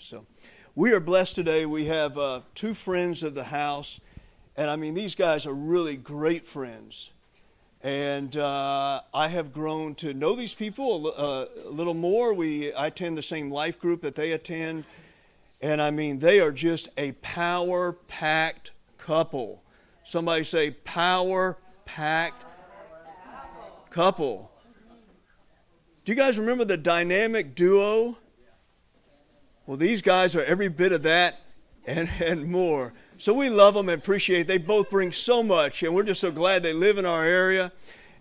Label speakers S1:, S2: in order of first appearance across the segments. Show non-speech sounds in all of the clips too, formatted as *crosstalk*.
S1: times. So we are blessed today. We have uh, two friends of the house, and I mean, these guys are really great friends. And uh, I have grown to know these people a, uh, a little more. We, I attend the same life group that they attend. And I mean, they are just a power packed couple. Somebody say, power packed couple. Do you guys remember the dynamic duo? Well, these guys are every bit of that and, and more. So we love them and appreciate. They both bring so much, and we're just so glad they live in our area.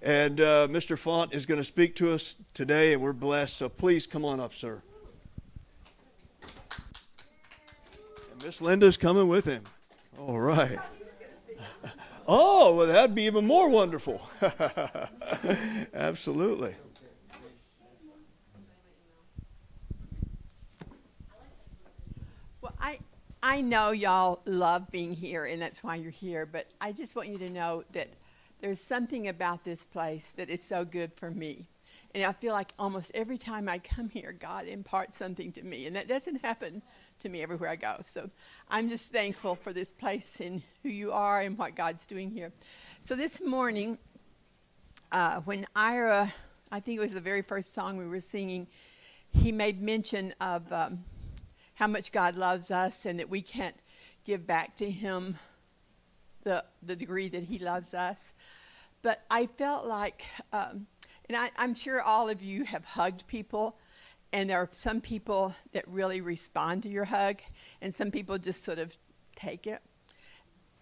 S1: And uh, Mr. Font is going to speak to us today, and we're blessed. So please come on up, sir. And Miss Linda's coming with him. All right. *laughs* Oh, well, that'd be even more wonderful. *laughs* Absolutely.
S2: I I know y'all love being here, and that's why you're here. But I just want you to know that there's something about this place that is so good for me. And I feel like almost every time I come here, God imparts something to me. And that doesn't happen to me everywhere I go. So I'm just thankful for this place and who you are and what God's doing here. So this morning, uh, when Ira, I think it was the very first song we were singing, he made mention of um, how much God loves us and that we can't give back to him the, the degree that he loves us. But I felt like, um, and I, I'm sure all of you have hugged people and there are some people that really respond to your hug, and some people just sort of take it.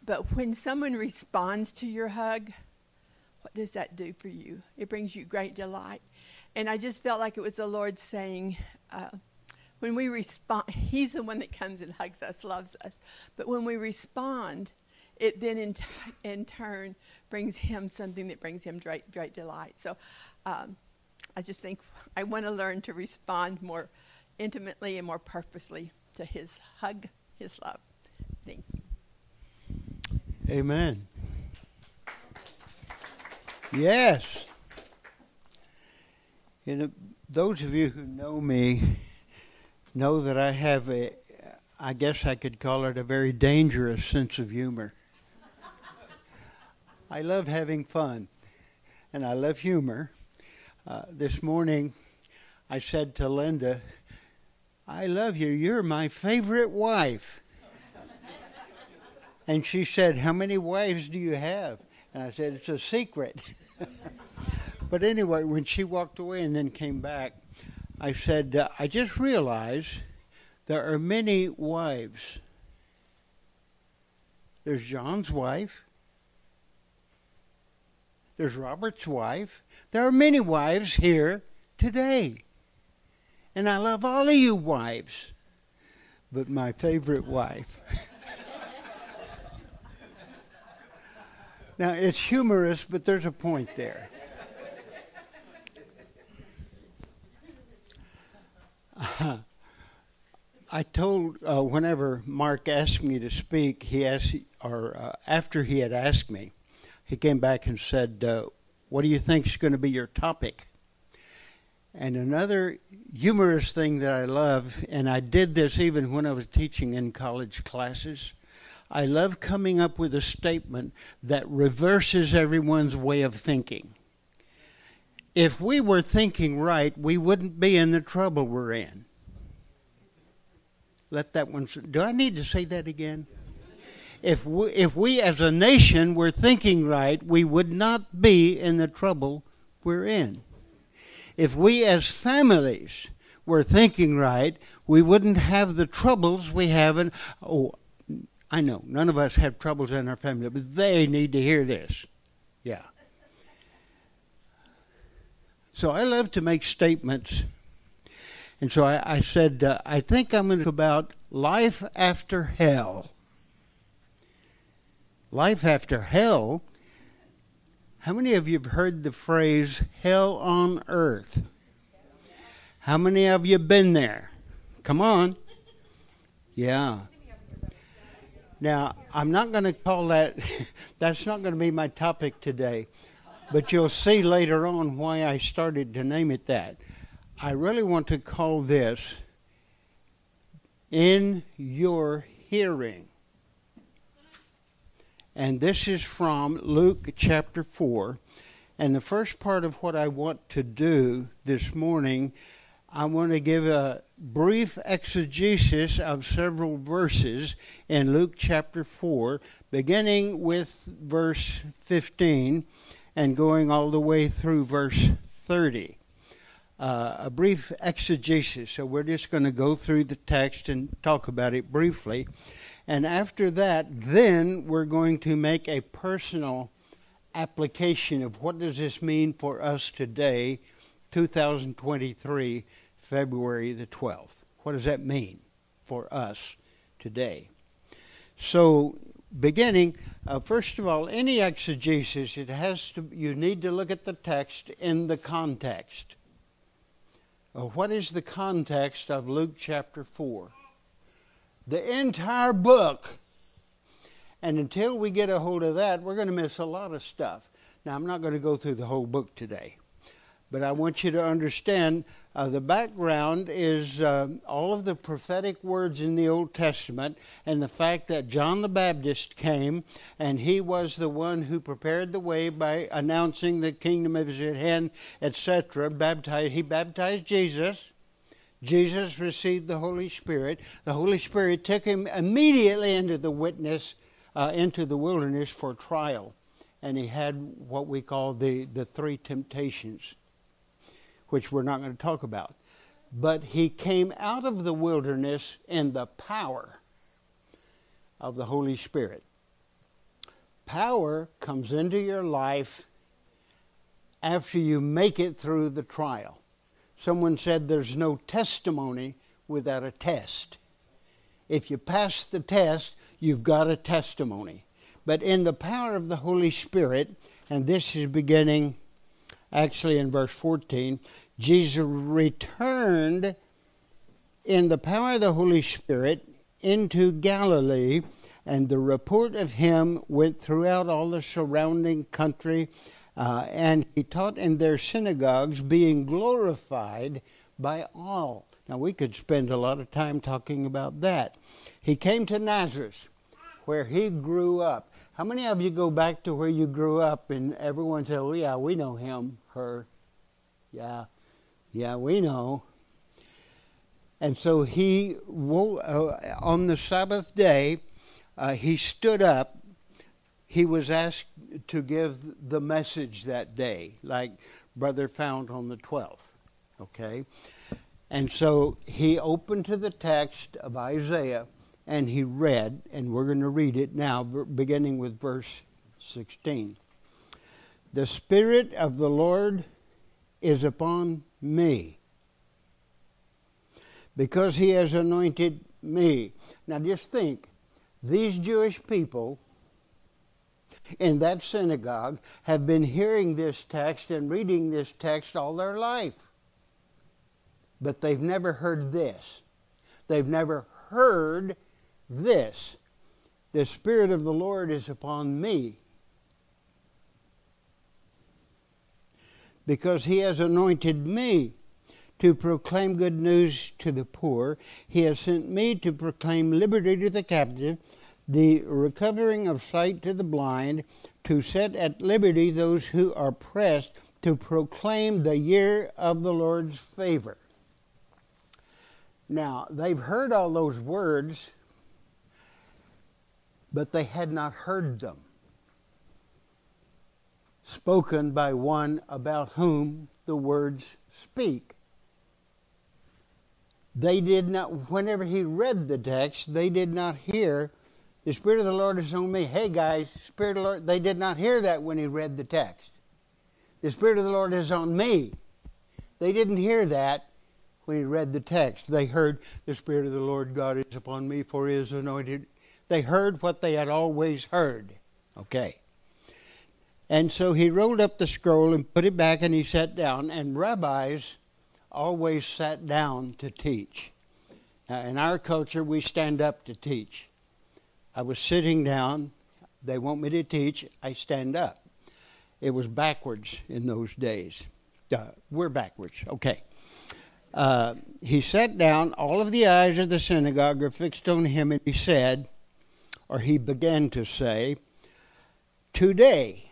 S2: But when someone responds to your hug, what does that do for you? It brings you great delight. And I just felt like it was the Lord saying, uh, when we respond, *laughs* He's the one that comes and hugs us, loves us. But when we respond, it then in, in turn brings Him something that brings Him great, great delight. So um, I just think I want to learn to respond more intimately and more purposely to his hug, his love. Thank you.
S3: Amen. Yes. You know, those of you who know me know that I have a, I guess I could call it a very dangerous sense of humor. I love having fun, and I love humor. Uh, this morning, I said to Linda, I love you. You're my favorite wife. and she said, How many wives do you have? And I said, It's a secret. *laughs* but anyway, when she walked away and then came back, I said, uh, I just realized there are many wives. There's John's wife. There's Robert's wife. There are many wives here today. And I love all of you wives, but my favorite wife. *laughs* now, it's humorous, but there's a point there. I told uh, whenever Mark asked me to speak, he asked, or uh, after he had asked me, he came back and said, uh, "What do you think is going to be your topic?" And another humorous thing that I love, and I did this even when I was teaching in college classes, I love coming up with a statement that reverses everyone's way of thinking. If we were thinking right, we wouldn't be in the trouble we're in. Let that one. Do I need to say that again? If we, if we as a nation were thinking right, we would not be in the trouble we're in if we as families were thinking right, we wouldn't have the troubles we have in. Oh, I know none of us have troubles in our family, but they need to hear this. Yeah. So I love to make statements. And so I, I said, uh, I think I'm going to talk about life after hell. Life after hell how many of you have heard the phrase hell on earth? How many of you been there? Come on. Yeah. Now, I'm not going to call that, *laughs* that's not going to be my topic today, but you'll see later on why I started to name it that. I really want to call this in your hearing. And this is from Luke chapter 4. And the first part of what I want to do this morning, I want to give a brief exegesis of several verses in Luke chapter 4, beginning with verse 15 and going all the way through verse 30. Uh, a brief exegesis. So we're just going to go through the text and talk about it briefly. And after that, then we're going to make a personal application of what does this mean for us today, 2023, February the 12th. What does that mean for us today? So, beginning, uh, first of all, any exegesis, it has to. You need to look at the text in the context. Uh, what is the context of Luke chapter four? the entire book. And until we get a hold of that, we're going to miss a lot of stuff. Now, I'm not going to go through the whole book today, but I want you to understand uh, the background is uh, all of the prophetic words in the Old Testament and the fact that John the Baptist came and he was the one who prepared the way by announcing the kingdom is at hand, etc. Baptized, he baptized Jesus. Jesus received the Holy Spirit. The Holy Spirit took him immediately into the witness, uh, into the wilderness for trial. And he had what we call the, the three temptations, which we're not going to talk about. But he came out of the wilderness in the power of the Holy Spirit. Power comes into your life after you make it through the trial. Someone said there's no testimony without a test. If you pass the test, you've got a testimony. But in the power of the Holy Spirit, and this is beginning actually in verse 14, Jesus returned in the power of the Holy Spirit into Galilee, and the report of him went throughout all the surrounding country uh, and he taught in their synagogues, being glorified by all. Now, we could spend a lot of time talking about that. He came to Nazareth, where he grew up. How many of you go back to where you grew up and everyone said, oh, yeah, we know him, her? Yeah, yeah, we know. And so he, uh, on the Sabbath day, uh, he stood up. He was asked to give the message that day, like Brother found on the 12th. Okay? And so he opened to the text of Isaiah and he read, and we're going to read it now, beginning with verse 16. The Spirit of the Lord is upon me because he has anointed me. Now just think, these Jewish people in that synagogue have been hearing this text and reading this text all their life. But they've never heard this. They've never heard this. The Spirit of the Lord is upon me. Because he has anointed me to proclaim good news to the poor. He has sent me to proclaim liberty to the captive the recovering of sight to the blind, to set at liberty those who are pressed, to proclaim the year of the Lord's favor. Now, they've heard all those words, but they had not heard them spoken by one about whom the words speak. They did not, whenever he read the text, they did not hear the Spirit of the Lord is on me. Hey guys, Spirit of the Lord, they did not hear that when he read the text. The Spirit of the Lord is on me. They didn't hear that when he read the text. They heard, The Spirit of the Lord God is upon me, for he is anointed. They heard what they had always heard. Okay. And so he rolled up the scroll and put it back and he sat down. And rabbis always sat down to teach. Now, in our culture, we stand up to teach. I was sitting down. They want me to teach. I stand up. It was backwards in those days. Uh, we're backwards. Okay. Uh, he sat down, all of the eyes of the synagogue are fixed on him, and he said, or he began to say, Today,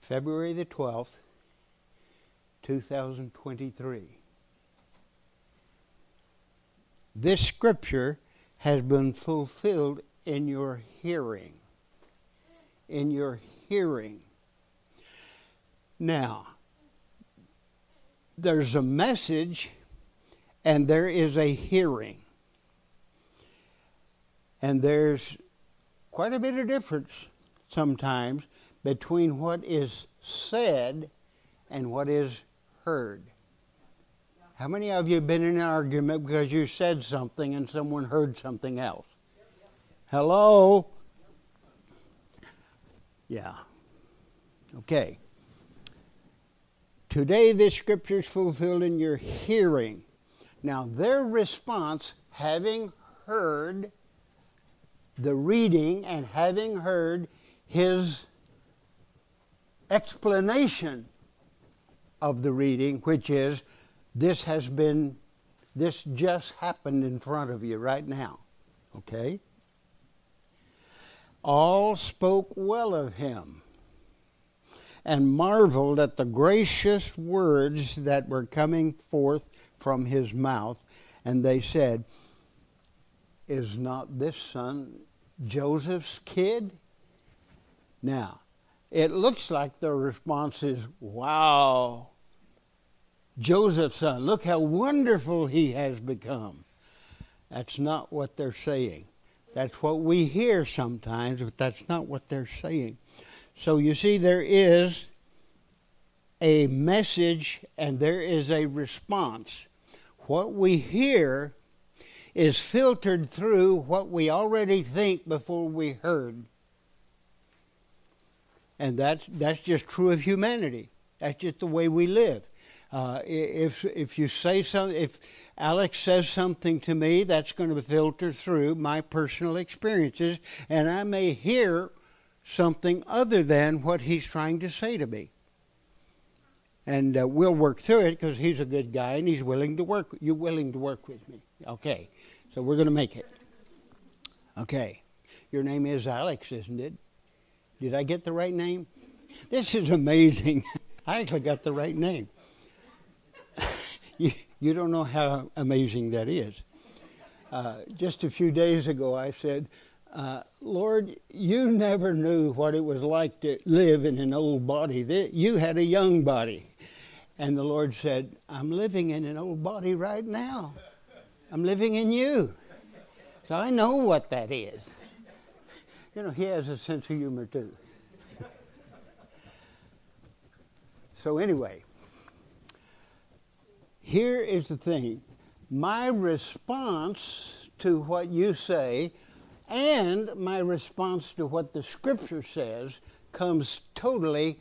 S3: February the 12th, 2023. This scripture has been fulfilled in your hearing. In your hearing. Now, there's a message and there is a hearing. And there's quite a bit of difference sometimes between what is said and what is heard. How many of you have been in an argument because you said something and someone heard something else? Hello? Yeah. Okay. Today, this scripture is fulfilled in your hearing. Now, their response, having heard the reading and having heard his explanation of the reading, which is this has been, this just happened in front of you right now. Okay? All spoke well of him and marveled at the gracious words that were coming forth from his mouth. And they said, Is not this son Joseph's kid? Now, it looks like the response is, Wow, Joseph's son, look how wonderful he has become. That's not what they're saying. That's what we hear sometimes, but that's not what they're saying. So you see, there is a message and there is a response. What we hear is filtered through what we already think before we heard. And that's, that's just true of humanity. That's just the way we live. Uh, if, if you say something, if Alex says something to me, that's going to filter through my personal experiences, and I may hear something other than what he's trying to say to me. And uh, we'll work through it because he's a good guy and he's willing to work. You're willing to work with me. Okay. So we're going to make it. Okay. Your name is Alex, isn't it? Did I get the right name? This is amazing. *laughs* I actually got the right name. *laughs* you, you don't know how amazing that is. Uh, just a few days ago, I said, uh, Lord, you never knew what it was like to live in an old body. You had a young body. And the Lord said, I'm living in an old body right now. I'm living in you. So I know what that is. You know, he has a sense of humor too. *laughs* so, anyway, here is the thing my response to what you say and my response to what the scripture says comes totally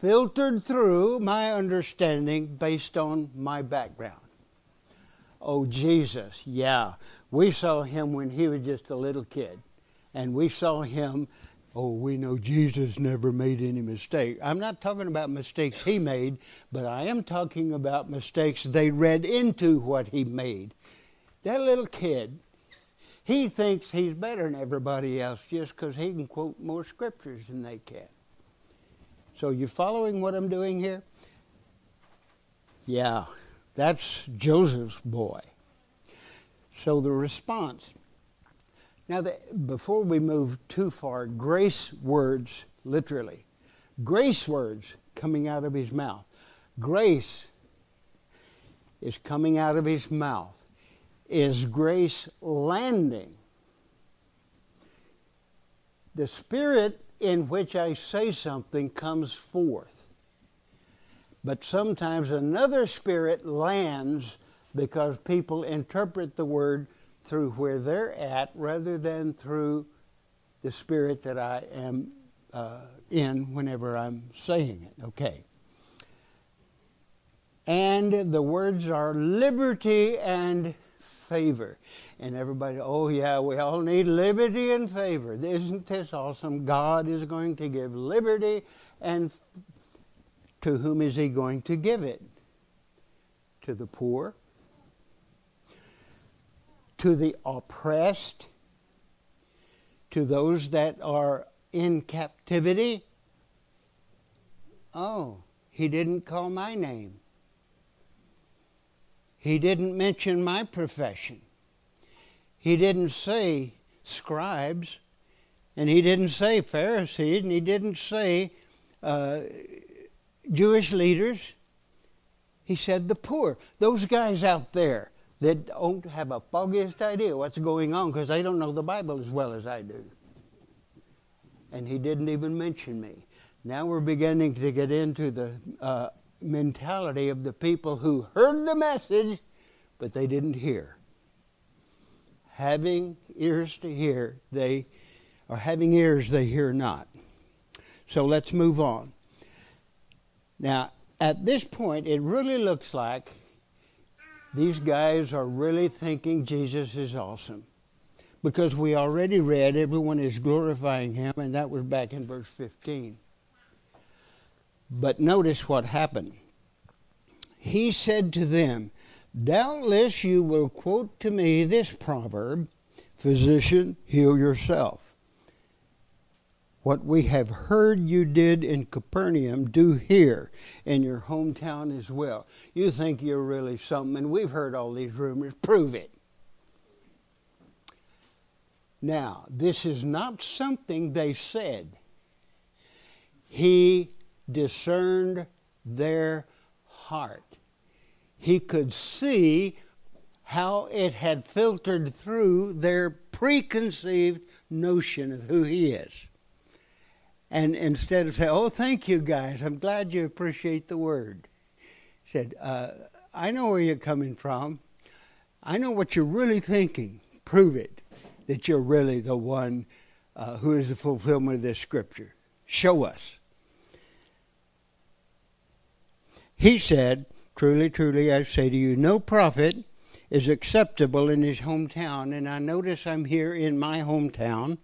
S3: filtered through my understanding based on my background. Oh, Jesus, yeah. We saw him when he was just a little kid. And we saw him, oh, we know Jesus never made any mistake. I'm not talking about mistakes he made, but I am talking about mistakes they read into what he made. That little kid he thinks he's better than everybody else just because he can quote more scriptures than they can. So, you following what I'm doing here? Yeah, that's Joseph's boy. So, the response. Now, the, before we move too far, grace words, literally, grace words coming out of his mouth. Grace is coming out of his mouth is grace landing. The spirit in which I say something comes forth. But sometimes another spirit lands because people interpret the word through where they're at rather than through the spirit that I am uh, in whenever I'm saying it. Okay. And the words are liberty and favor. And everybody, oh yeah, we all need liberty and favor. Isn't this awesome? God is going to give liberty, and to whom is He going to give it? To the poor, to the oppressed, to those that are in captivity. Oh, He didn't call my name. He didn't mention my profession. He didn't say scribes, and he didn't say Pharisees, and he didn't say uh, Jewish leaders. He said the poor, those guys out there that don't have a foggiest idea what's going on because they don't know the Bible as well as I do. And he didn't even mention me. Now we're beginning to get into the uh, mentality of the people who heard the message, but they didn't hear. Having ears to hear, they are having ears they hear not. So let's move on. Now, at this point, it really looks like these guys are really thinking Jesus is awesome. Because we already read everyone is glorifying him, and that was back in verse 15. But notice what happened. He said to them, Doubtless you will quote to me this proverb Physician, heal yourself. What we have heard you did in Capernaum, do here in your hometown as well. You think you're really something, and we've heard all these rumors. Prove it. Now, this is not something they said. He discerned their heart. He could see how it had filtered through their preconceived notion of who he is. And instead of saying, Oh, thank you guys, I'm glad you appreciate the word, he said, uh, I know where you're coming from. I know what you're really thinking. Prove it that you're really the one uh, who is the fulfillment of this scripture. Show us. He said, Truly, truly, I say to you, no prophet is acceptable in his hometown. And I notice I'm here in my hometown.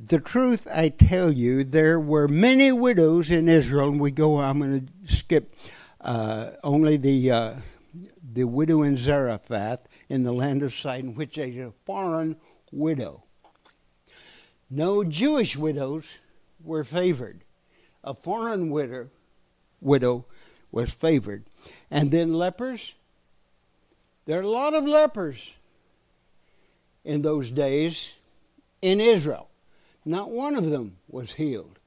S3: The truth I tell you, there were many widows in Israel, and we go, I'm going to skip uh, only the, uh, the widow in Zarephath in the land of Sidon, which is a foreign widow. No Jewish widows were favored. A foreign widow, widow was favored. And then lepers. There are a lot of lepers in those days in Israel. Not one of them was healed.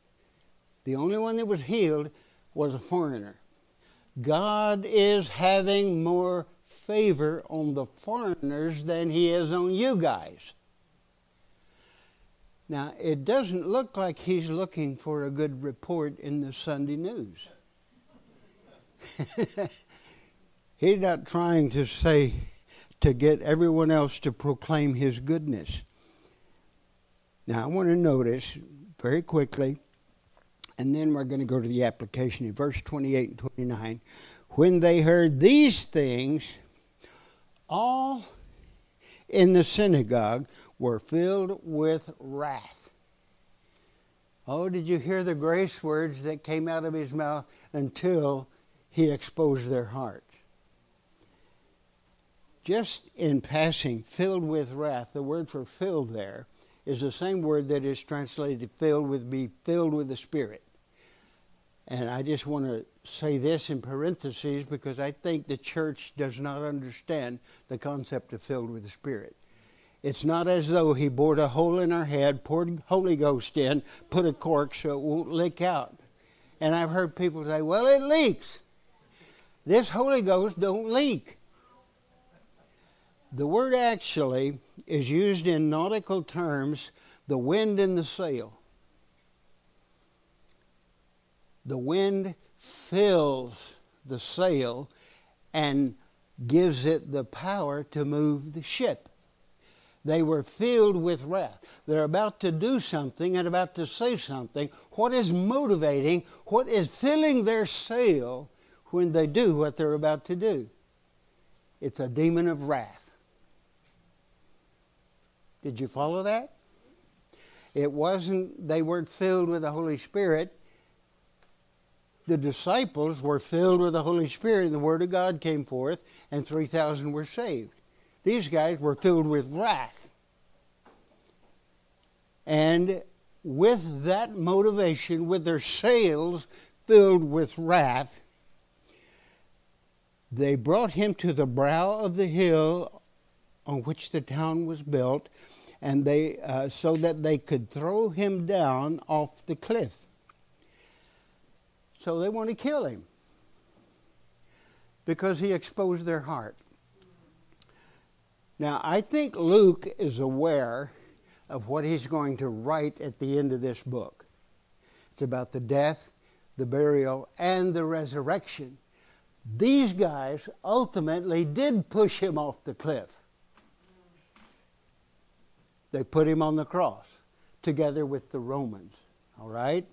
S3: The only one that was healed was a foreigner. God is having more favor on the foreigners than he is on you guys. Now, it doesn't look like he's looking for a good report in the Sunday news. *laughs* He's not trying to say to get everyone else to proclaim his goodness. Now, I want to notice very quickly, and then we're going to go to the application in verse 28 and 29. When they heard these things, all in the synagogue were filled with wrath. Oh, did you hear the grace words that came out of his mouth until he exposed their hearts. Just in passing, filled with wrath, the word for filled there is the same word that is translated filled with be filled with the Spirit. And I just want to say this in parentheses because I think the church does not understand the concept of filled with the Spirit. It's not as though he bored a hole in our head, poured Holy Ghost in, put a cork so it won't leak out. And I've heard people say, well, it leaks. This Holy Ghost don't leak. The word actually is used in nautical terms the wind in the sail. The wind fills the sail and gives it the power to move the ship. They were filled with wrath. They're about to do something and about to say something. What is motivating, what is filling their sail when they do what they're about to do. It's a demon of wrath. Did you follow that? It wasn't, they weren't filled with the Holy Spirit. The disciples were filled with the Holy Spirit, and the Word of God came forth, and 3,000 were saved. These guys were filled with wrath. And with that motivation, with their sails filled with wrath, they brought him to the brow of the hill on which the town was built, and they uh, so that they could throw him down off the cliff. So they want to kill him because he exposed their heart. Now, I think Luke is aware of what he's going to write at the end of this book. It's about the death, the burial, and the resurrection. These guys ultimately did push him off the cliff. They put him on the cross together with the Romans. All right?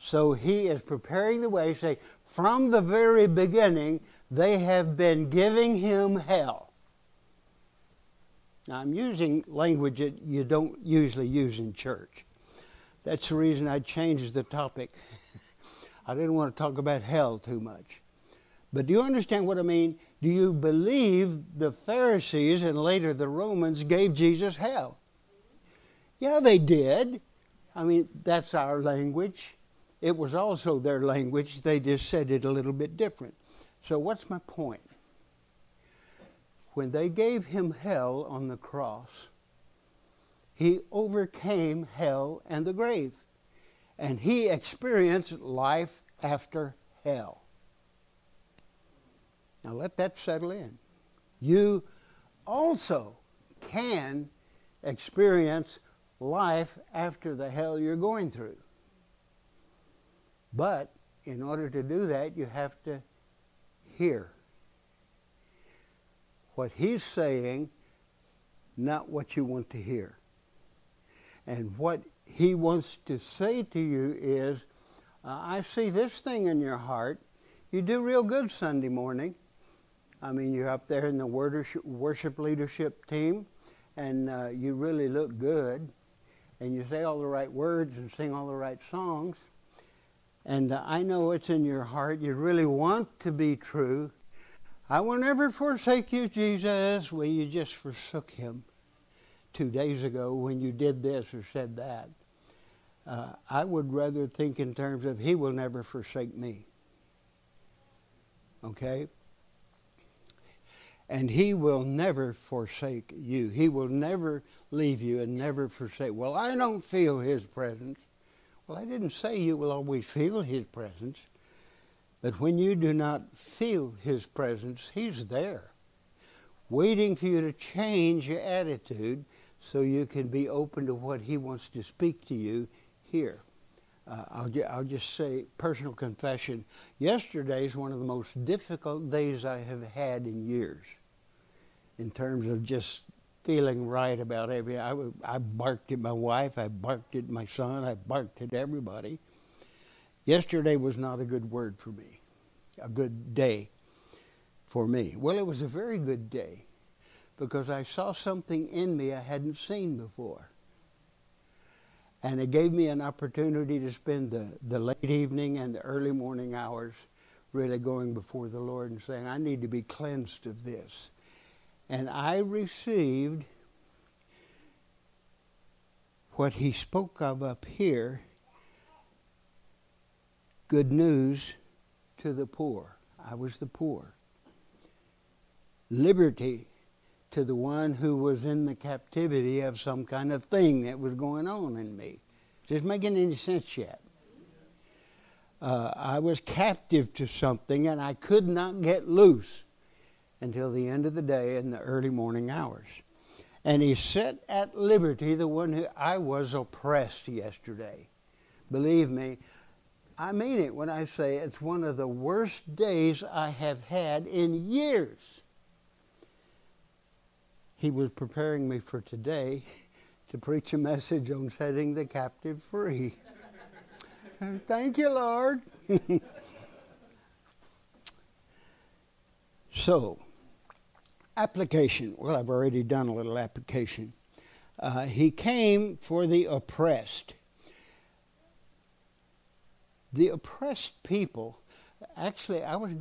S3: So he is preparing the way, say, from the very beginning, they have been giving him hell. Now, I'm using language that you don't usually use in church. That's the reason I changed the topic. *laughs* I didn't want to talk about hell too much. But do you understand what I mean? Do you believe the Pharisees and later the Romans gave Jesus hell? Yeah, they did. I mean, that's our language. It was also their language. They just said it a little bit different. So, what's my point? When they gave him hell on the cross, he overcame hell and the grave. And he experienced life after hell. Now let that settle in. You also can experience life after the hell you're going through. But in order to do that, you have to hear what he's saying, not what you want to hear. And what he wants to say to you is, uh, I see this thing in your heart. You do real good Sunday morning. I mean, you're up there in the worship leadership team, and uh, you really look good, and you say all the right words and sing all the right songs. And uh, I know it's in your heart. You really want to be true. I will never forsake you, Jesus. Well, you just forsook him two days ago when you did this or said that. Uh, I would rather think in terms of He will never forsake me. Okay? And He will never forsake you. He will never leave you and never forsake. Well, I don't feel His presence. Well, I didn't say you will always feel His presence. But when you do not feel His presence, He's there, waiting for you to change your attitude so you can be open to what He wants to speak to you here. Uh, I'll, ju- I'll just say personal confession. Yesterday is one of the most difficult days I have had in years in terms of just feeling right about everything. I, barked at my wife, I barked at my son, I barked at everybody. Yesterday was not a good word for me, a good day for me. Well, it was a very good day because I saw something in me I hadn't seen before. And it gave me an opportunity to spend the, the late evening and the early morning hours really going before the Lord and saying, I need to be cleansed of this. And I received what he spoke of up here good news to the poor. I was the poor. Liberty to the one who was in the captivity of some kind of thing that was going on in me. Is this making any sense yet? Uh, I was captive to something and I could not get loose until the end of the day in the early morning hours. And he set at liberty the one who I was oppressed yesterday. Believe me, I mean it when I say it's one of the worst days I have had in years he was preparing me for today *laughs* to preach a message on setting the captive free. *laughs* Thank you, Lord. *laughs* so, application. Well, I've already done a little application. Uh, he came for the oppressed. The oppressed people, actually, I was,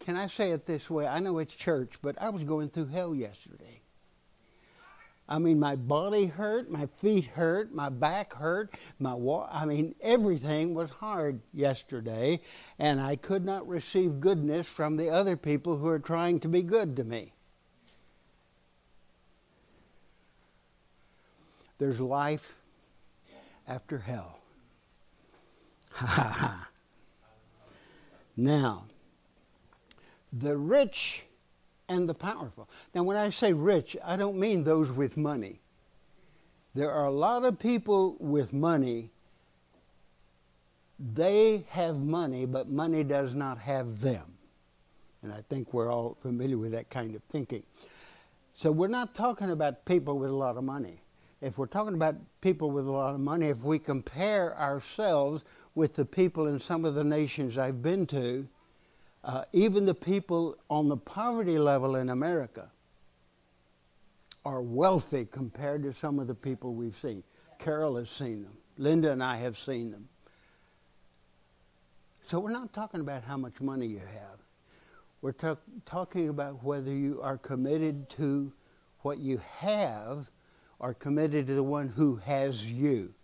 S3: can I say it this way? I know it's church, but I was going through hell yesterday. I mean, my body hurt, my feet hurt, my back hurt, my wa- I mean, everything was hard yesterday, and I could not receive goodness from the other people who are trying to be good to me. There's life after hell. Ha ha ha. Now, the rich and the powerful. Now, when I say rich, I don't mean those with money. There are a lot of people with money. They have money, but money does not have them. And I think we're all familiar with that kind of thinking. So we're not talking about people with a lot of money. If we're talking about people with a lot of money, if we compare ourselves with the people in some of the nations I've been to, uh, even the people on the poverty level in America are wealthy compared to some of the people we've seen. Carol has seen them. Linda and I have seen them. So we're not talking about how much money you have. We're talk- talking about whether you are committed to what you have or committed to the one who has you.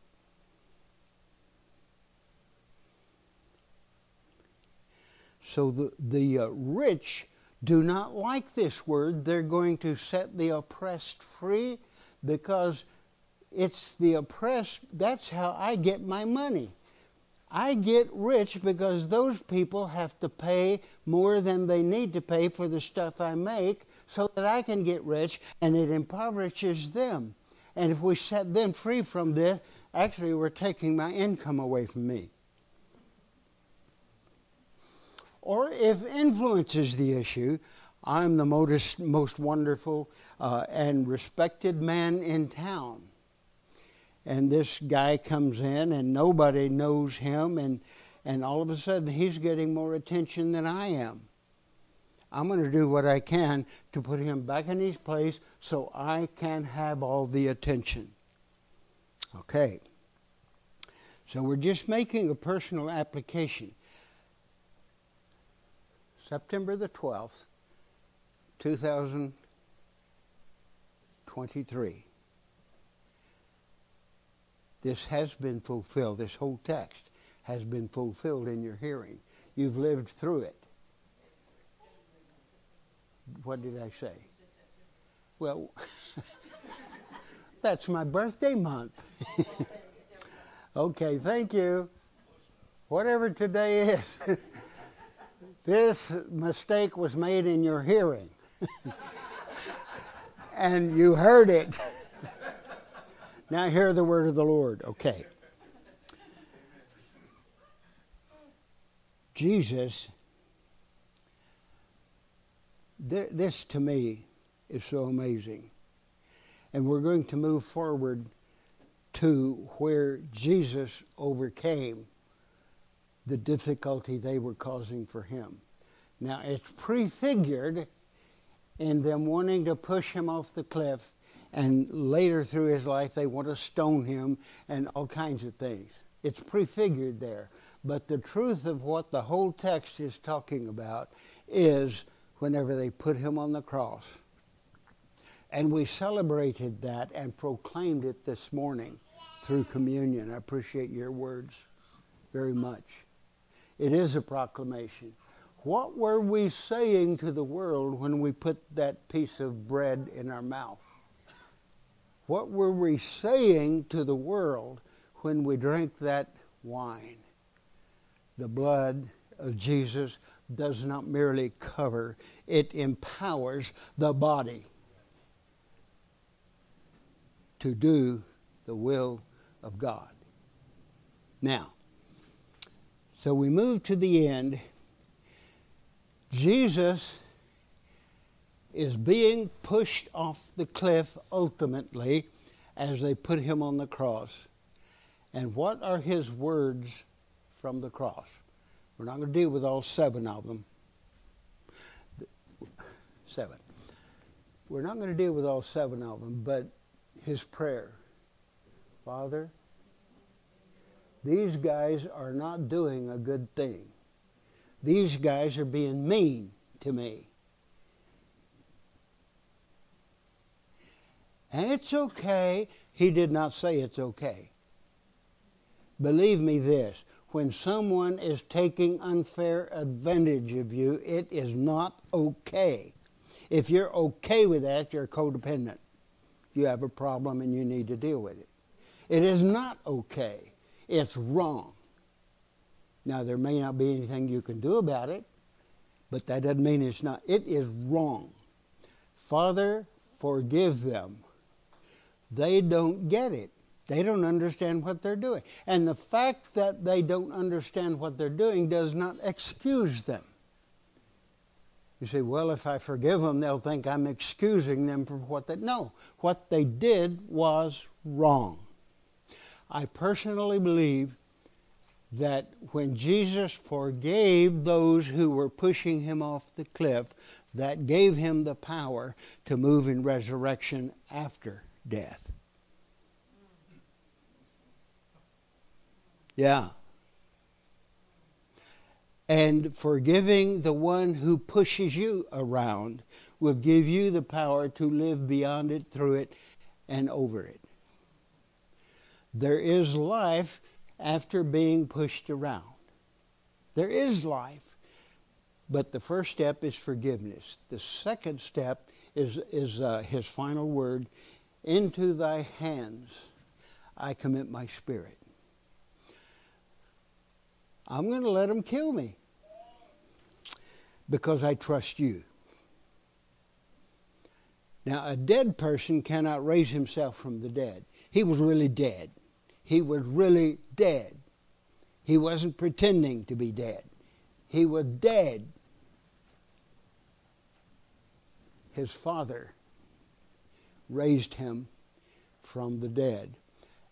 S3: So the, the uh, rich do not like this word. They're going to set the oppressed free because it's the oppressed. That's how I get my money. I get rich because those people have to pay more than they need to pay for the stuff I make so that I can get rich and it impoverishes them. And if we set them free from this, actually we're taking my income away from me or if influence is the issue, I'm the most, most wonderful uh, and respected man in town. And this guy comes in and nobody knows him, and, and all of a sudden he's getting more attention than I am. I'm going to do what I can to put him back in his place so I can have all the attention. Okay. So we're just making a personal application. September the 12th, 2023. This has been fulfilled. This whole text has been fulfilled in your hearing. You've lived through it. What did I say? Well, *laughs* that's my birthday month. *laughs* okay, thank you. Whatever today is. *laughs* this mistake was made in your hearing. *laughs* and you heard it. *laughs* now hear the word of the Lord. Okay. Jesus, th- this to me is so amazing. And we're going to move forward to where Jesus overcame the difficulty they were causing for him. Now, it's prefigured in them wanting to push him off the cliff, and later through his life, they want to stone him and all kinds of things. It's prefigured there. But the truth of what the whole text is talking about is whenever they put him on the cross. And we celebrated that and proclaimed it this morning through communion. I appreciate your words very much. It is a proclamation. What were we saying to the world when we put that piece of bread in our mouth? What were we saying to the world when we drank that wine? The blood of Jesus does not merely cover, it empowers the body to do the will of God. Now, so we move to the end. Jesus is being pushed off the cliff ultimately as they put him on the cross. And what are his words from the cross? We're not going to deal with all seven of them. Seven. We're not going to deal with all seven of them, but his prayer Father, these guys are not doing a good thing. These guys are being mean to me. And it's okay. He did not say it's okay. Believe me this when someone is taking unfair advantage of you, it is not okay. If you're okay with that, you're codependent. You have a problem and you need to deal with it. It is not okay. It's wrong. Now, there may not be anything you can do about it, but that doesn't mean it's not. It is wrong. Father, forgive them. They don't get it. They don't understand what they're doing. And the fact that they don't understand what they're doing does not excuse them. You say, well, if I forgive them, they'll think I'm excusing them for what they. No, what they did was wrong. I personally believe that when Jesus forgave those who were pushing him off the cliff, that gave him the power to move in resurrection after death. Yeah. And forgiving the one who pushes you around will give you the power to live beyond it, through it, and over it. There is life after being pushed around. There is life. But the first step is forgiveness. The second step is, is uh, his final word Into thy hands I commit my spirit. I'm going to let them kill me because I trust you. Now, a dead person cannot raise himself from the dead. He was really dead. He was really dead. He wasn't pretending to be dead. He was dead. His father raised him from the dead.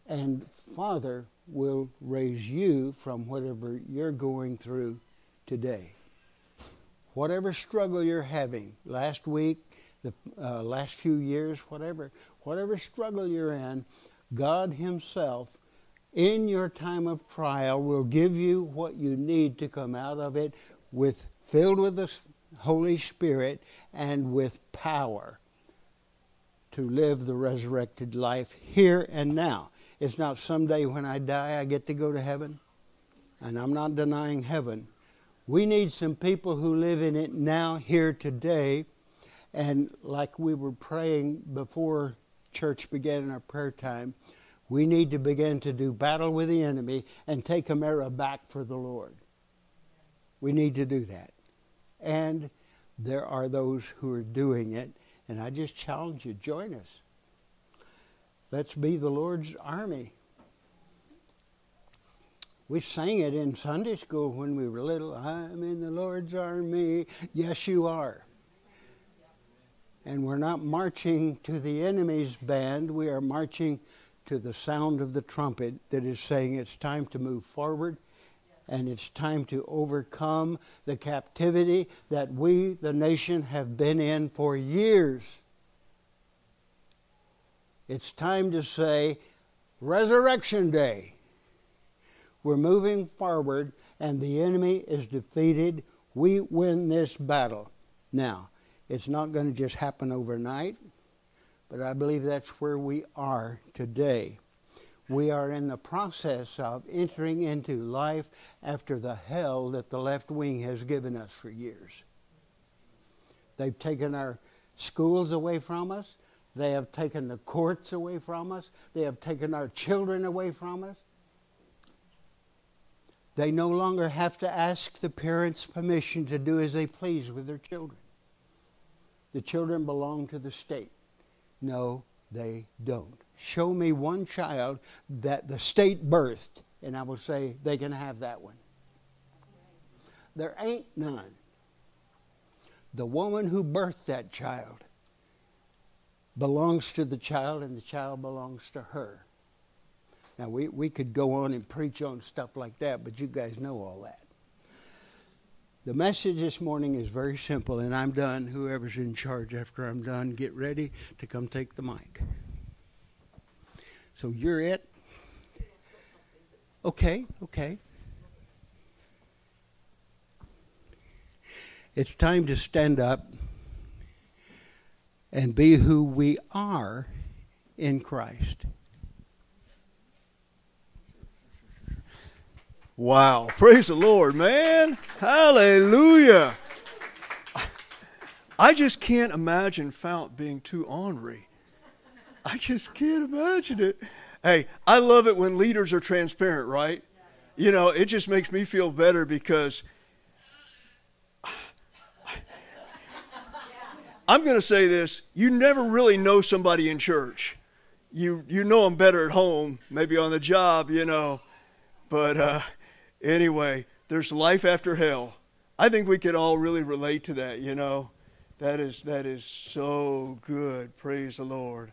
S3: And Father will raise you from whatever you're going through today. Whatever struggle you're having, last week, the uh, last few years, whatever, whatever struggle you're in, God Himself, in your time of trial, will give you what you need to come out of it with filled with the Holy Spirit and with power to live the resurrected life here and now. It's not someday when I die I get to go to heaven. And I'm not denying heaven. We need some people who live in it now, here, today. And like we were praying before church began in our prayer time, we need to begin to do battle with the enemy and take America back for the Lord. We need to do that. And there are those who are doing it. And I just challenge you, join us. Let's be the Lord's army. We sang it in Sunday school when we were little. I'm in the Lord's army. Yes, you are. And we're not marching to the enemy's band. We are marching to the sound of the trumpet that is saying it's time to move forward and it's time to overcome the captivity that we, the nation, have been in for years. It's time to say, Resurrection Day. We're moving forward, and the enemy is defeated. We win this battle. Now, it's not going to just happen overnight, but I believe that's where we are today. We are in the process of entering into life after the hell that the left wing has given us for years. They've taken our schools away from us. They have taken the courts away from us. They have taken our children away from us. They no longer have to ask the parents' permission to do as they please with their children. The children belong to the state. No, they don't. Show me one child that the state birthed, and I will say they can have that one. There ain't none. The woman who birthed that child belongs to the child and the child belongs to her. Now, we, we could go on and preach on stuff like that, but you guys know all that. The message this morning is very simple, and I'm done. Whoever's in charge after I'm done, get ready to come take the mic. So you're it? Okay, okay. It's time to stand up and be who we are in Christ.
S1: Wow. Praise the Lord, man. Hallelujah. I just can't imagine Fount being too ornery. I just can't imagine it. Hey, I love it when leaders are transparent, right? You know, it just makes me feel better because I'm going to say this you never really know somebody in church. You, you know them better at home, maybe on the job, you know. But, uh, Anyway, there's life after hell. I think we can all really relate to that, you know. That is that is so good. Praise the Lord.